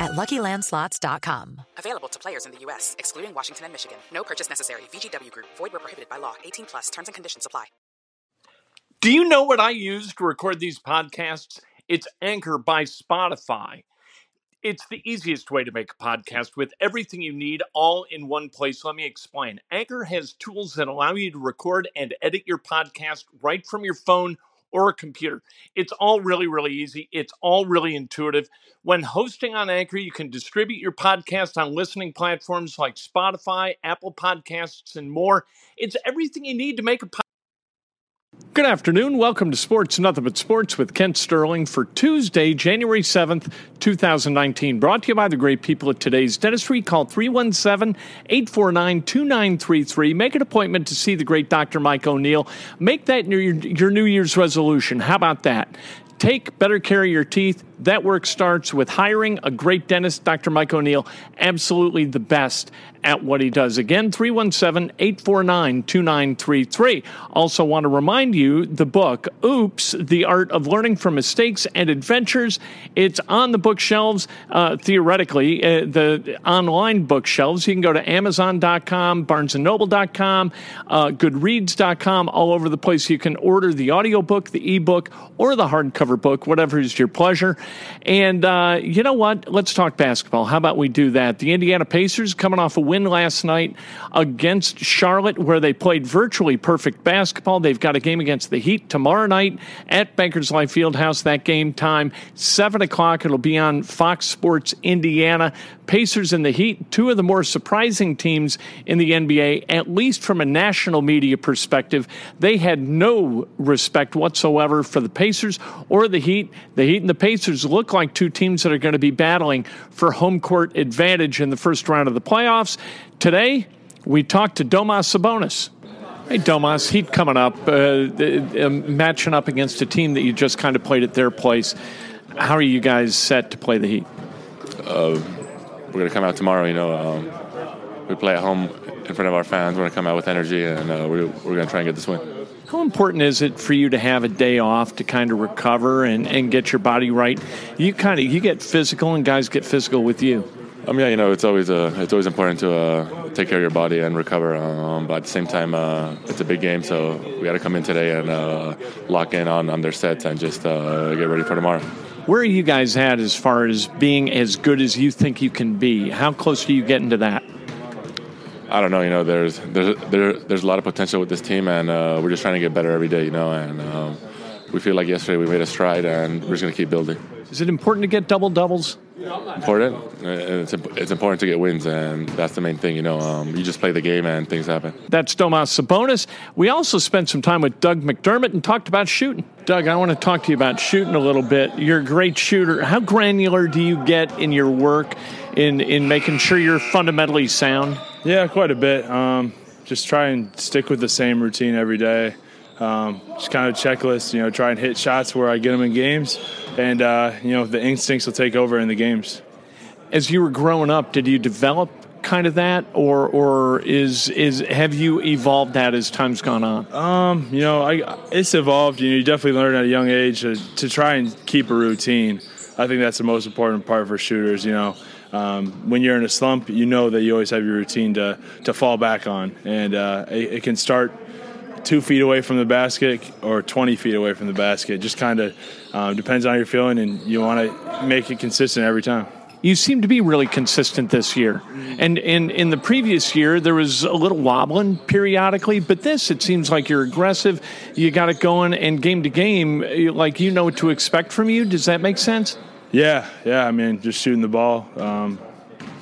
at LuckyLandSlots.com. Available to players in the U.S., excluding Washington and Michigan. No purchase necessary. VGW Group. Void where prohibited by law. 18 plus. Terms and conditions apply. Do you know what I use to record these podcasts? It's Anchor by Spotify. It's the easiest way to make a podcast with everything you need all in one place. Let me explain. Anchor has tools that allow you to record and edit your podcast right from your phone or a computer. It's all really, really easy. It's all really intuitive. When hosting on Anchor, you can distribute your podcast on listening platforms like Spotify, Apple Podcasts, and more. It's everything you need to make a podcast. Good afternoon. Welcome to Sports Nothing But Sports with Kent Sterling for Tuesday, January 7th, 2019. Brought to you by the great people at today's dentistry. Call 317 849 2933. Make an appointment to see the great Dr. Mike O'Neill. Make that your, your New Year's resolution. How about that? Take better care of your teeth. That work starts with hiring a great dentist, Dr. Mike O'Neill, absolutely the best at what he does. Again, 317 849 2933. Also, want to remind you the book, Oops, The Art of Learning from Mistakes and Adventures. It's on the bookshelves, uh, theoretically, uh, the online bookshelves. You can go to Amazon.com, BarnesandNoble.com, uh, Goodreads.com, all over the place. You can order the audiobook, the ebook, or the hardcover book, whatever is your pleasure. And uh, you know what? Let's talk basketball. How about we do that? The Indiana Pacers coming off a win last night against Charlotte, where they played virtually perfect basketball. They've got a game against the Heat tomorrow night at Bankers Life Fieldhouse. That game time, 7 o'clock. It'll be on Fox Sports Indiana. Pacers and the Heat, two of the more surprising teams in the NBA, at least from a national media perspective. They had no respect whatsoever for the Pacers or the Heat. The Heat and the Pacers look like two teams that are going to be battling for home court advantage in the first round of the playoffs. Today, we talked to Domas Sabonis. Hey, Domas, Heat coming up, uh, uh, matching up against a team that you just kind of played at their place. How are you guys set to play the Heat? Uh, we're going to come out tomorrow. You know, um, we play at home in front of our fans. We're going to come out with energy, and uh, we're, we're going to try and get this win. How important is it for you to have a day off to kind of recover and, and get your body right? You kind of you get physical, and guys get physical with you. Um, yeah, you know, it's always uh, it's always important to uh, take care of your body and recover. Um, but at the same time, uh, it's a big game, so we got to come in today and uh, lock in on, on their sets and just uh, get ready for tomorrow. Where are you guys at as far as being as good as you think you can be? How close are you getting to that? I don't know. You know, there's there's there, there's a lot of potential with this team, and uh, we're just trying to get better every day. You know, and um, we feel like yesterday we made a stride, and we're just going to keep building. Is it important to get double doubles? Important. It's it's important to get wins, and that's the main thing. You know, um, you just play the game, and things happen. That's Domas Sabonis. We also spent some time with Doug McDermott and talked about shooting. Doug, I want to talk to you about shooting a little bit. You're a great shooter. How granular do you get in your work in in making sure you're fundamentally sound? Yeah, quite a bit. Um, just try and stick with the same routine every day. Um, just kind of checklist, you know, try and hit shots where I get them in games, and uh, you know the instincts will take over in the games. As you were growing up, did you develop kind of that, or or is is have you evolved that as time's gone on? Um, you know, I, it's evolved. You know, you definitely learn at a young age to, to try and keep a routine. I think that's the most important part for shooters. You know, um, when you're in a slump, you know that you always have your routine to to fall back on, and uh, it, it, can start two feet away from the basket or 20 feet away from the basket. Just kind of um, depends on how you're feeling, and you want to make it consistent every time. you seem to be really consistent this year. And in, in the previous year, there was a little wobbling periodically, but this, it seems like you're aggressive. You got it going, and game to game, like you know what to expect from you. Does that make sense? Yeah, yeah. I mean, just shooting the ball, um,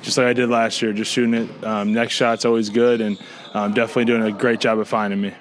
just like I did last year, just shooting it. Um, next shot's always good, and um, definitely doing a great job of finding me.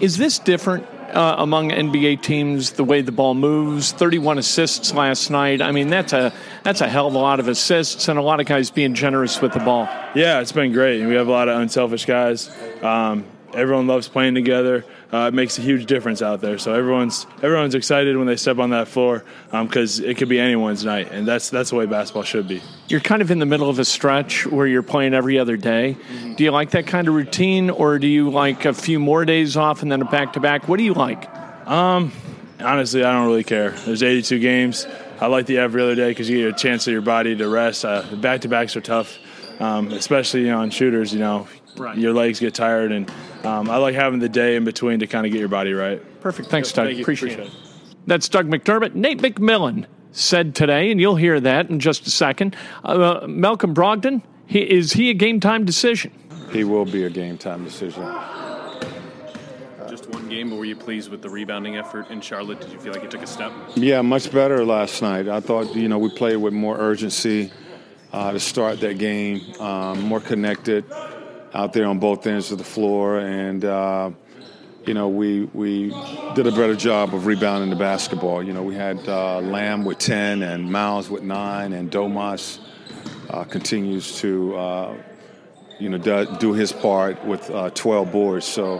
Is this different uh, among NBA teams the way the ball moves. 31 assists last night. I mean, that's a that's a hell of a lot of assists and a lot of guys being generous with the ball. Yeah, it's been great. We have a lot of unselfish guys. Um, everyone loves playing together. Uh, it makes a huge difference out there. So everyone's everyone's excited when they step on that floor because um, it could be anyone's night, and that's that's the way basketball should be. You're kind of in the middle of a stretch where you're playing every other day. Mm-hmm. Do you like that kind of routine, or do you like a few more days off and then a back to back? What do you like? Um, honestly, I don't really care. There's 82 games. I like the every other day because you get a chance of your body to rest. Uh, the back to backs are tough, um, especially you know, on shooters. You know, right. your legs get tired and um, I like having the day in between to kind of get your body right. Perfect. Thanks, Doug. Thank Appreciate, Appreciate it. it. That's Doug McDermott. Nate McMillan said today, and you'll hear that in just a second. Uh, Malcolm Brogdon, he, is he a game time decision? He will be a game time decision. Just one game, but were you pleased with the rebounding effort in Charlotte? Did you feel like it took a step? Yeah, much better last night. I thought, you know, we played with more urgency uh, to start that game, um, more connected out there on both ends of the floor, and uh, you know we we did a better job of rebounding the basketball. You know we had uh, Lamb with ten and Myles with nine, and Domas uh, continues to uh, you know do, do, his part with uh, 12 boards. So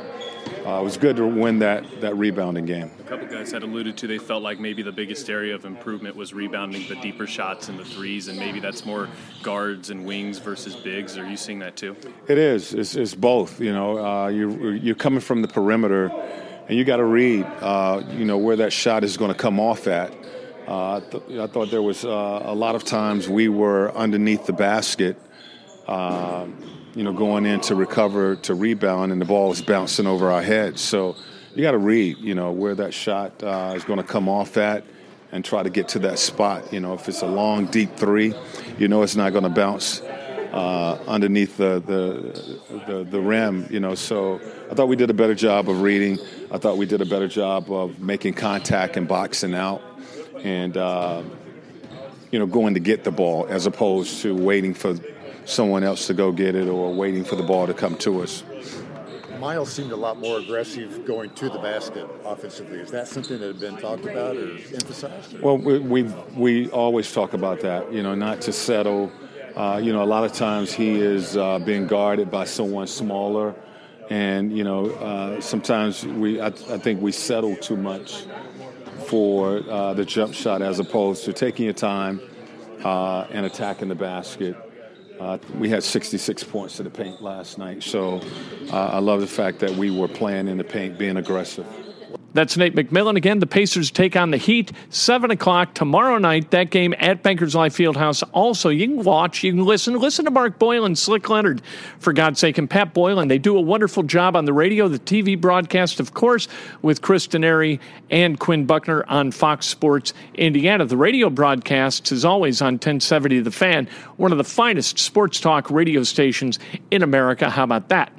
uh, it was good to win that that rebounding game. A couple guys had alluded to they felt like maybe the biggest area of improvement was rebounding the deeper shots and the threes, and maybe that's more guards and wings versus bigs. Are you seeing that too? It is. It's, it's both. You know, uh, you you're coming from the perimeter, and you got to read. Uh, you know where that shot is going to come off at. Uh, I, th- I, thought there was uh, a lot of times we were underneath the basket. Uh, you know, going in to recover, to rebound, and the ball was bouncing over our heads. So you got to read, you know, where that shot uh, is going to come off at and try to get to that spot. You know, if it's a long, deep three, you know it's not going to bounce uh, underneath the, the, the, the, rim, you know. So I thought we did a better job of reading. I thought we did a better job of making contact and boxing out and, uh, you know, going to get the ball as opposed to waiting for someone else to go get it or waiting for the ball to come to us. Myles seemed a lot more aggressive going to the basket offensively. Is that something that had been talked about or emphasized? Well, we, we, we always talk about that, you know, not to settle. Uh, you know, a lot of times he is uh, being guarded by someone smaller. And, you know, uh, sometimes we, I, I, think we settle too much for uh, the jump shot as opposed to taking your time uh, and attacking the basket uh, we had 66 points to the paint last night, so uh, I love the fact that we were playing in the paint, being aggressive. That's Nate McMillan. Again, the Pacers take on the Heat, 7 o'clock tomorrow night. That game at Bankers Life Fieldhouse. Also, you can watch, you can listen. Listen to Mark Boylan, Slick Leonard, for God's sake, and Pat Boylan. They do a wonderful job on the radio, the TV broadcast, of course, with Chris Denari and Quinn Buckner on Fox Sports Indiana. The radio broadcast is always on 1070 The Fan, one of the finest sports talk radio stations in America. How about that?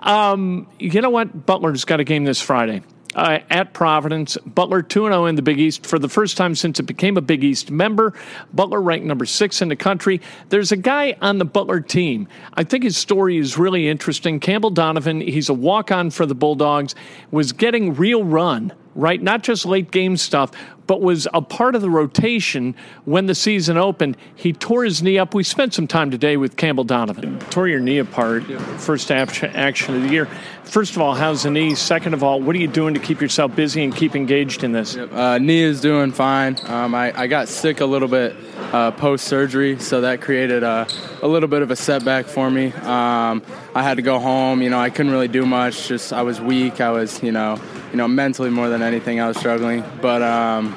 Um, you know what? Butler's got a game this Friday uh, at Providence. Butler 2 0 in the Big East for the first time since it became a Big East member. Butler ranked number six in the country. There's a guy on the Butler team. I think his story is really interesting. Campbell Donovan, he's a walk on for the Bulldogs, was getting real run right? Not just late game stuff, but was a part of the rotation when the season opened. He tore his knee up. We spent some time today with Campbell Donovan. Tore your knee apart, first action of the year. First of all, how's the knee? Second of all, what are you doing to keep yourself busy and keep engaged in this? Uh, knee is doing fine. Um, I, I, got sick a little bit uh, post surgery, so that created a, a, little bit of a setback for me. Um, I had to go home. You know, I couldn't really do much. Just I was weak. I was, you know, you know, mentally more than anything, I was struggling. But um,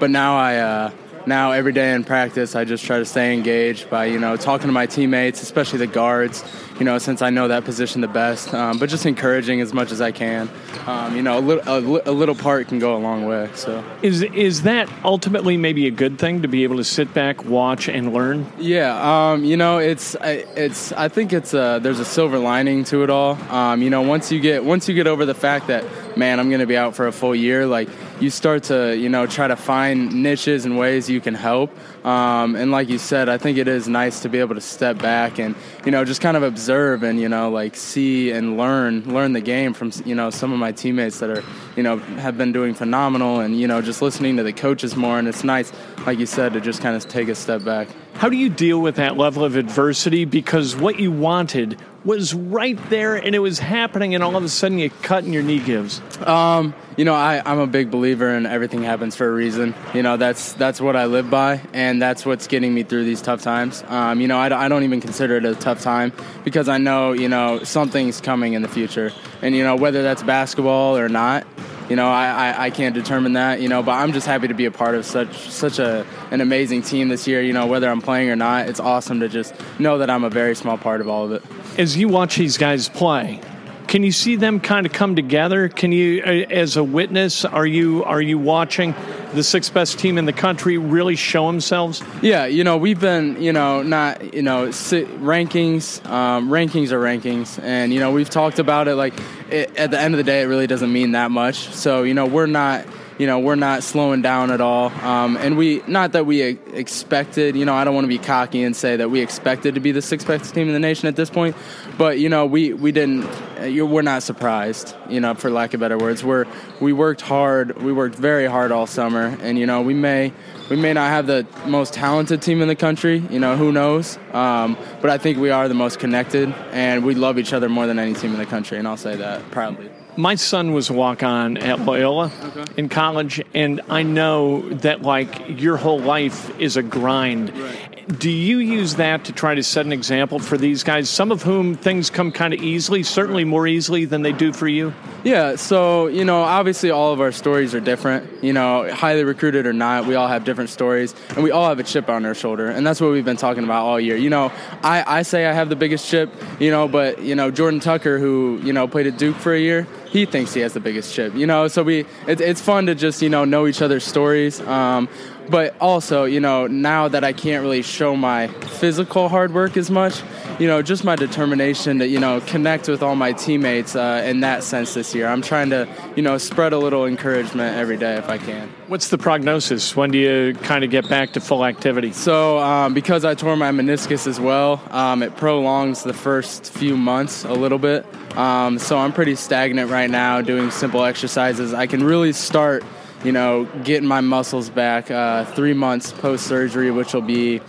but now I uh, now every day in practice, I just try to stay engaged by you know talking to my teammates, especially the guards. You know, since I know that position the best, um, but just encouraging as much as I can. Um, you know, a little, a, a, little part can go a long way. So, is is that ultimately maybe a good thing to be able to sit back, watch, and learn? Yeah, um, you know, it's it's. I think it's a, there's a silver lining to it all. Um, you know, once you get once you get over the fact that man, I'm going to be out for a full year, like you start to you know try to find niches and ways you can help. Um, and like you said, I think it is nice to be able to step back and you know just kind of observe and you know like see and learn learn the game from you know some of my teammates that are you know have been doing phenomenal and you know just listening to the coaches more. And it's nice, like you said, to just kind of take a step back. How do you deal with that level of adversity? Because what you wanted was right there and it was happening, and all of a sudden you cut and your knee gives? Um, you know, I, I'm a big believer in everything happens for a reason. You know, that's that's what I live by, and that's what's getting me through these tough times. Um, you know, I, I don't even consider it a tough time because I know, you know, something's coming in the future. And, you know, whether that's basketball or not, you know, I, I, I, can't determine that, you know, but I'm just happy to be a part of such such a an amazing team this year. You know, whether I'm playing or not, it's awesome to just know that I'm a very small part of all of it. As you watch these guys play, can you see them kind of come together? Can you, uh, as a witness, are you are you watching the sixth best team in the country really show themselves? Yeah, you know we've been, you know, not you know rankings, um, rankings are rankings, and you know we've talked about it. Like it, at the end of the day, it really doesn't mean that much. So you know we're not you know, we're not slowing down at all. Um, and we, not that we expected, you know, I don't want to be cocky and say that we expected to be the sixth best team in the nation at this point, but you know, we we didn't. We're not surprised, you know, for lack of better words. We're we worked hard. We worked very hard all summer, and you know, we may we may not have the most talented team in the country. You know, who knows? Um, but I think we are the most connected, and we love each other more than any team in the country, and I'll say that proudly my son was a walk on at Loyola okay. in college, and I know that like your whole life is a grind. Right. Do you use that to try to set an example for these guys, some of whom things come kind of easily, certainly more easily than they do for you? Yeah, so, you know, obviously all of our stories are different. You know, highly recruited or not, we all have different stories, and we all have a chip on our shoulder, and that's what we've been talking about all year. You know, I, I say I have the biggest chip, you know, but, you know, Jordan Tucker, who, you know, played at Duke for a year, he thinks he has the biggest chip. You know, so we it, it's fun to just you know know each other's stories. Um, but also, you know, now that I can't really show my physical hard work as much, you know, just my determination to, you know, connect with all my teammates uh, in that sense this year. I'm trying to, you know, spread a little encouragement every day if I can. What's the prognosis? When do you kind of get back to full activity? So, um, because I tore my meniscus as well, um, it prolongs the first few months a little bit. Um, so I'm pretty stagnant right now doing simple exercises. I can really start, you know, getting my muscles back uh, three months post surgery, which will be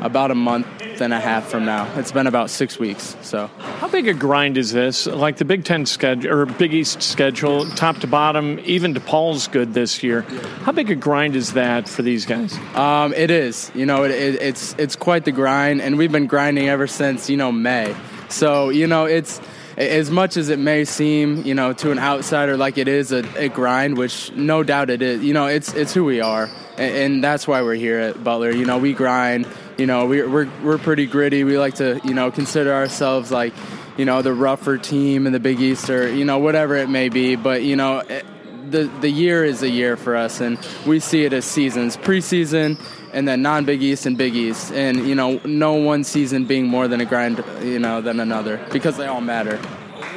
about a month and a half from now. It's been about six weeks. So, how big a grind is this? Like the Big Ten schedule or Big East schedule, top to bottom, even DePaul's good this year. How big a grind is that for these guys? Um, it is. You know, it, it, it's it's quite the grind, and we've been grinding ever since you know May. So you know, it's as much as it may seem, you know, to an outsider like it is a, a grind, which no doubt it is. You know, it's it's who we are, and, and, that's why we're here at Butler. You know, we grind. You know, we, we're we're pretty gritty. We like to, you know, consider ourselves like, you know, the rougher team in the Big East, or you know, whatever it may be. But you know. The, the year is a year for us, and we see it as seasons. Preseason, and then non Big East and Big East, and you know, no one season being more than a grind, you know, than another because they all matter.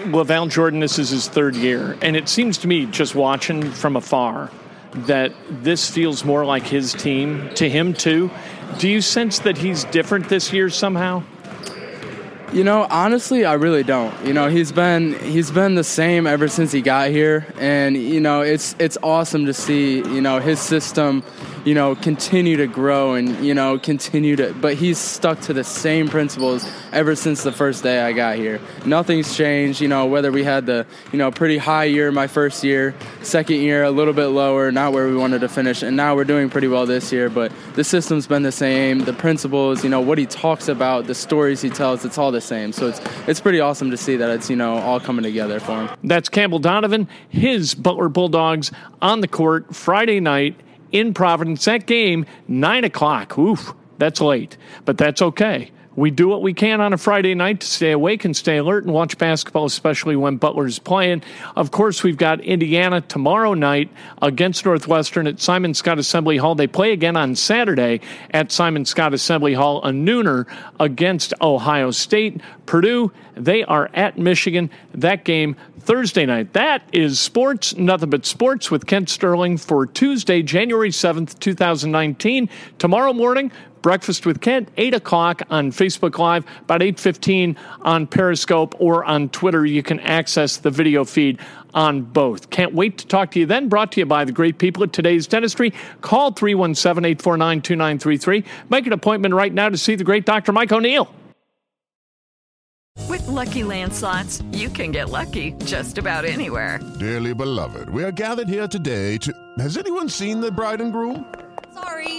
Well, Val Jordan, this is his third year, and it seems to me, just watching from afar, that this feels more like his team to him too. Do you sense that he's different this year somehow? You know, honestly, I really don't. You know, he's been he's been the same ever since he got here, and you know, it's it's awesome to see you know his system you know, continue to grow and, you know, continue to, but he's stuck to the same principles ever since the first day I got here. Nothing's changed, you know, whether we had the, you know, pretty high year my first year, second year a little bit lower, not where we wanted to finish, and now we're doing pretty well this year, but the system's been the same, the principles, you know, what he talks about, the stories he tells, it's all the same. So it's, it's pretty awesome to see that it's, you know, all coming together for him. That's Campbell Donovan, his Butler Bulldogs on the court Friday night in Providence. That game, 9 o'clock. Oof, that's late, but that's okay. We do what we can on a Friday night to stay awake and stay alert and watch basketball, especially when Butler's playing. Of course, we've got Indiana tomorrow night against Northwestern at Simon Skjodt Assembly Hall. They play again on Saturday at Simon Skjodt Assembly Hall, a nooner against Ohio State. Purdue, they are at Michigan. That game Thursday night. That is sports, nothing but sports with Kent Sterling for Tuesday, January 7th, 2019. Tomorrow morning, Breakfast with Kent, 8 o'clock on Facebook Live, about 8.15 on Periscope or on Twitter. You can access the video feed on both. Can't wait to talk to you then. Brought to you by the great people at Today's Dentistry. Call 317-849-2933. Make an appointment right now to see the great Dr. Mike O'Neill. With Lucky Land slots, you can get lucky just about anywhere. Dearly beloved, we are gathered here today to... Has anyone seen the bride and groom? Sorry,